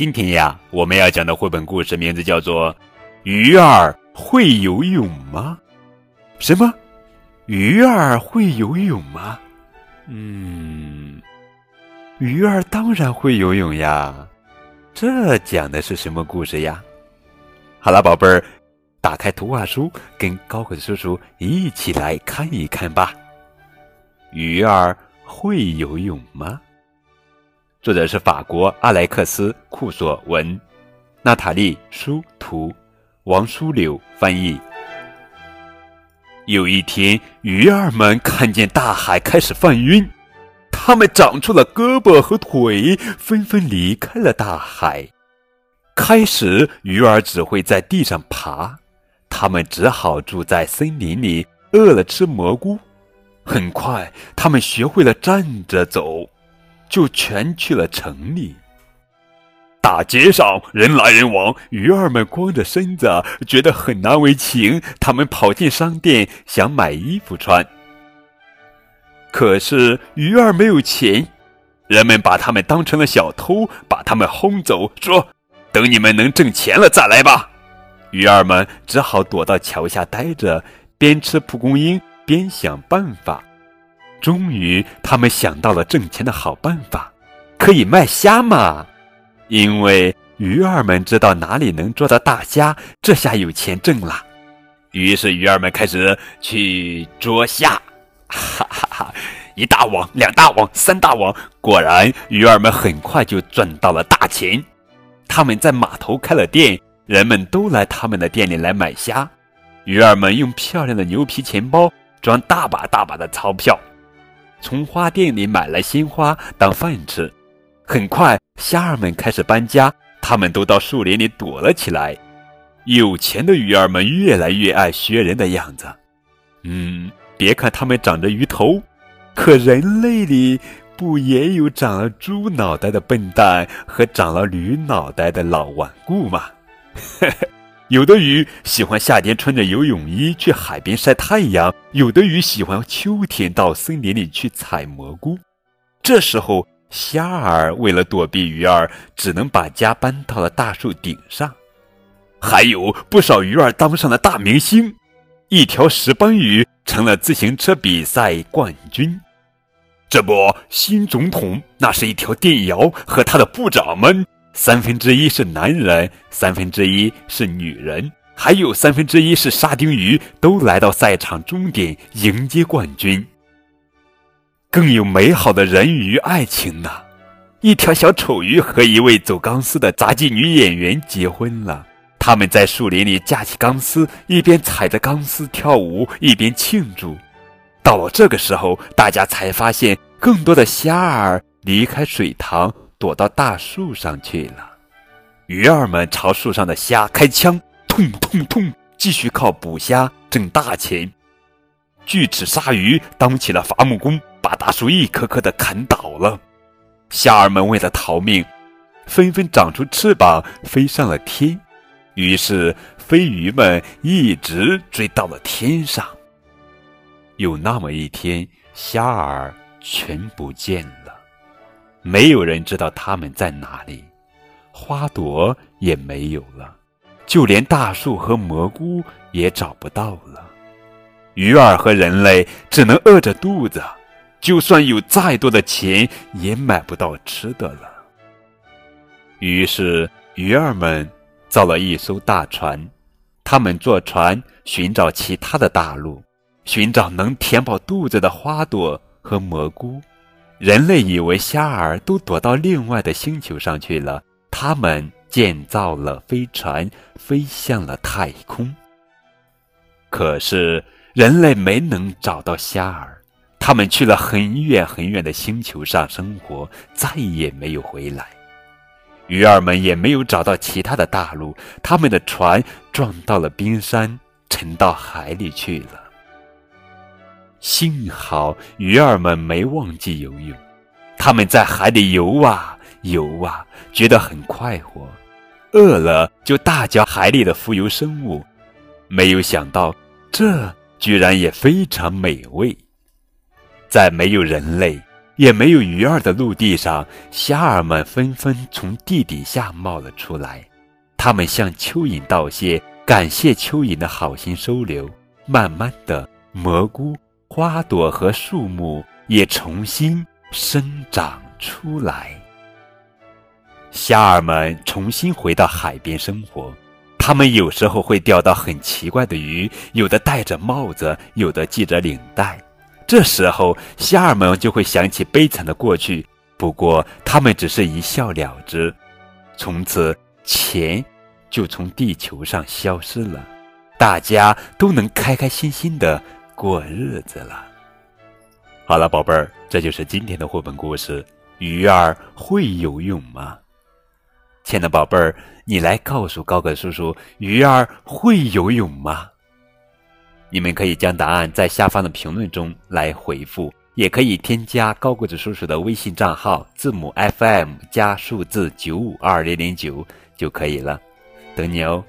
今天呀，我们要讲的绘本故事名字叫做《鱼儿会游泳吗》？什么？鱼儿会游泳吗？嗯，鱼儿当然会游泳呀。这讲的是什么故事呀？好了，宝贝儿，打开图画书，跟高个子叔叔一起来看一看吧。鱼儿会游泳吗？作者是法国阿莱克斯·库索文，娜塔莉·舒图，王书柳翻译。有一天，鱼儿们看见大海开始泛晕，它们长出了胳膊和腿，纷纷离开了大海。开始，鱼儿只会在地上爬，它们只好住在森林里，饿了吃蘑菇。很快，它们学会了站着走。就全去了城里。大街上人来人往，鱼儿们光着身子，觉得很难为情。他们跑进商店，想买衣服穿。可是鱼儿没有钱，人们把他们当成了小偷，把他们轰走，说：“等你们能挣钱了再来吧。”鱼儿们只好躲到桥下待着，边吃蒲公英边想办法。终于，他们想到了挣钱的好办法，可以卖虾嘛！因为鱼儿们知道哪里能捉到大虾，这下有钱挣了。于是，鱼儿们开始去捉虾，哈哈哈！一大网，两大网，三大网，果然，鱼儿们很快就赚到了大钱。他们在码头开了店，人们都来他们的店里来买虾。鱼儿们用漂亮的牛皮钱包装大把大把的钞票。从花店里买来鲜花当饭吃，很快虾儿们开始搬家，他们都到树林里躲了起来。有钱的鱼儿们越来越爱学人的样子，嗯，别看他们长着鱼头，可人类里不也有长了猪脑袋的笨蛋和长了驴脑袋的老顽固吗？呵呵。有的鱼喜欢夏天穿着游泳衣去海边晒太阳，有的鱼喜欢秋天到森林里去采蘑菇。这时候，虾儿为了躲避鱼儿，只能把家搬到了大树顶上。还有不少鱼儿当上了大明星，一条石斑鱼成了自行车比赛冠军。这不，新总统那是一条电鳐和他的部长们。三分之一是男人，三分之一是女人，还有三分之一是沙丁鱼，都来到赛场终点迎接冠军。更有美好的人鱼爱情呢，一条小丑鱼和一位走钢丝的杂技女演员结婚了。他们在树林里架起钢丝，一边踩着钢丝跳舞，一边庆祝。到了这个时候，大家才发现，更多的虾儿离开水塘。躲到大树上去了，鱼儿们朝树上的虾开枪，痛痛痛，继续靠捕虾挣大钱。锯齿鲨鱼当起了伐木工，把大树一棵棵的砍倒了。虾儿们为了逃命，纷纷长出翅膀飞上了天。于是飞鱼们一直追到了天上。有那么一天，虾儿全不见了。没有人知道他们在哪里，花朵也没有了，就连大树和蘑菇也找不到了。鱼儿和人类只能饿着肚子，就算有再多的钱，也买不到吃的了。于是，鱼儿们造了一艘大船，他们坐船寻找其他的大陆，寻找能填饱肚子的花朵和蘑菇。人类以为虾儿都躲到另外的星球上去了，他们建造了飞船，飞向了太空。可是人类没能找到虾儿，他们去了很远很远的星球上生活，再也没有回来。鱼儿们也没有找到其他的大陆，他们的船撞到了冰山，沉到海里去了。幸好鱼儿们没忘记游泳，他们在海里游啊游啊，觉得很快活。饿了就大叫海里的浮游生物，没有想到这居然也非常美味。在没有人类、也没有鱼儿的陆地上，虾儿们纷纷从地底下冒了出来。他们向蚯蚓道谢，感谢蚯蚓的好心收留。慢慢的，蘑菇、花朵和树木也重新生长出来。虾儿们重新回到海边生活。他们有时候会钓到很奇怪的鱼，有的戴着帽子，有的系着领带。这时候，虾儿们就会想起悲惨的过去。不过，他们只是一笑了之。从此，钱就从地球上消失了，大家都能开开心心的过日子了。好了，宝贝儿，这就是今天的绘本故事。鱼儿会游泳吗？亲爱的宝贝儿，你来告诉高个叔叔，鱼儿会游泳吗？你们可以将答案在下方的评论中来回复，也可以添加高个子叔叔的微信账号，字母 FM 加数字九五二零零九就可以了，等你哦。